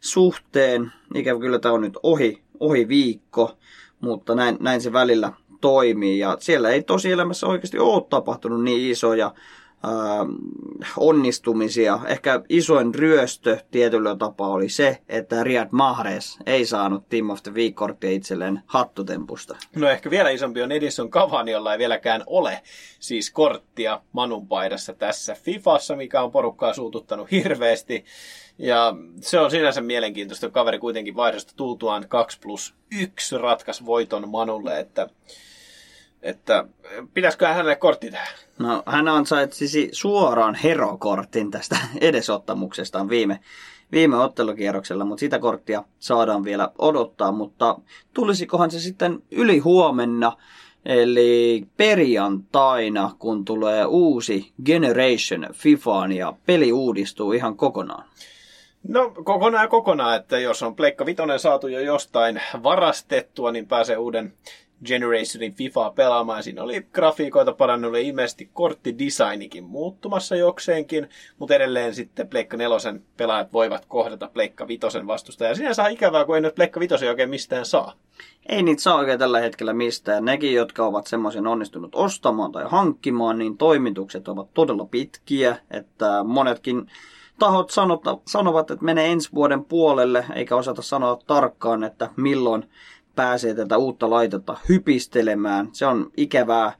suhteen. Ikävä kyllä tämä on nyt ohi, ohi viikko, mutta näin, näin se välillä toimii. Ja siellä ei tosielämässä oikeasti ole tapahtunut niin isoja äh, onnistumisia. Ehkä isoin ryöstö tietyllä tapaa oli se, että Riyad Mahrez ei saanut Team of the Week-korttia itselleen hattutempusta. No ehkä vielä isompi on Edison Cavani, jolla ei vieläkään ole siis korttia Manun paidassa tässä Fifassa, mikä on porukkaa suututtanut hirveästi. Ja se on sinänsä mielenkiintoista, kaveri kuitenkin vaihdosta tultuaan 2 plus 1 ratkas voiton Manulle, että että pitäisikö hänelle kortti tähän? No, hän ansaitsisi suoraan herokortin tästä edesottamuksestaan viime, viime ottelukierroksella, mutta sitä korttia saadaan vielä odottaa, mutta tulisikohan se sitten yli huomenna, eli perjantaina, kun tulee uusi Generation FIFAan ja peli uudistuu ihan kokonaan. No kokonaan kokonaan, että jos on Pleikka Vitoinen saatu jo jostain varastettua, niin pääsee uuden Generationin FIFAa pelaamaan. Siinä oli grafiikoita parannut, ilmeisesti korttidesignikin muuttumassa jokseenkin, mutta edelleen sitten Pleikka 4 pelaajat voivat kohdata Pleikka 5 vastusta. Ja siinä saa ikävää, kun ei nyt Pleikka 5 oikein mistään saa. Ei niitä saa oikein tällä hetkellä mistään. Nekin, jotka ovat semmoisen onnistunut ostamaan tai hankkimaan, niin toimitukset ovat todella pitkiä, että monetkin tahot sanota, sanovat, että menee ensi vuoden puolelle, eikä osata sanoa tarkkaan, että milloin pääsee tätä uutta laitetta hypistelemään. Se on ikävää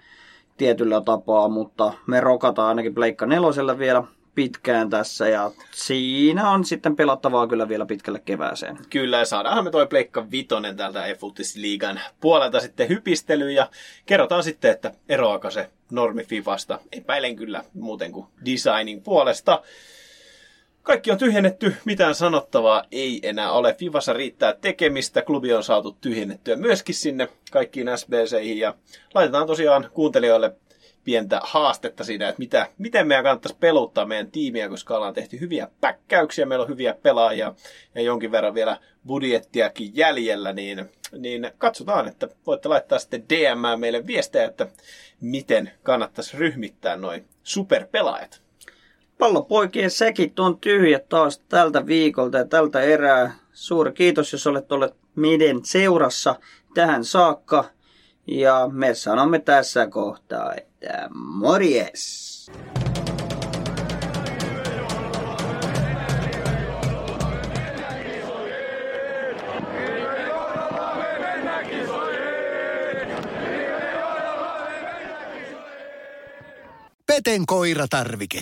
tietyllä tapaa, mutta me rokataan ainakin Pleikka nelosella vielä pitkään tässä ja siinä on sitten pelattavaa kyllä vielä pitkälle kevääseen. Kyllä, ja saadaanhan me toi Pleikka Vitonen täältä eFutis-liigan puolelta sitten hypistely ja kerrotaan sitten, että eroako se normi Fifasta. Epäilen kyllä muuten kuin designin puolesta. Kaikki on tyhjennetty, mitään sanottavaa ei enää ole. Fivassa riittää tekemistä, klubi on saatu tyhjennettyä myöskin sinne kaikkiin SBCihin ja laitetaan tosiaan kuuntelijoille pientä haastetta siinä, että mitä, miten meidän kannattaisi peluttaa meidän tiimiä, koska ollaan tehty hyviä päkkäyksiä, meillä on hyviä pelaajia ja jonkin verran vielä budjettiakin jäljellä, niin, niin katsotaan, että voitte laittaa sitten DM meille viestejä, että miten kannattaisi ryhmittää noin superpelaajat. Pallopoikien säkit on tyhjät taas tältä viikolta ja tältä erää. Suuri kiitos, jos olet olleet meidän seurassa tähän saakka. Ja me sanomme tässä kohtaa, että morjes! Peten koiratarvike.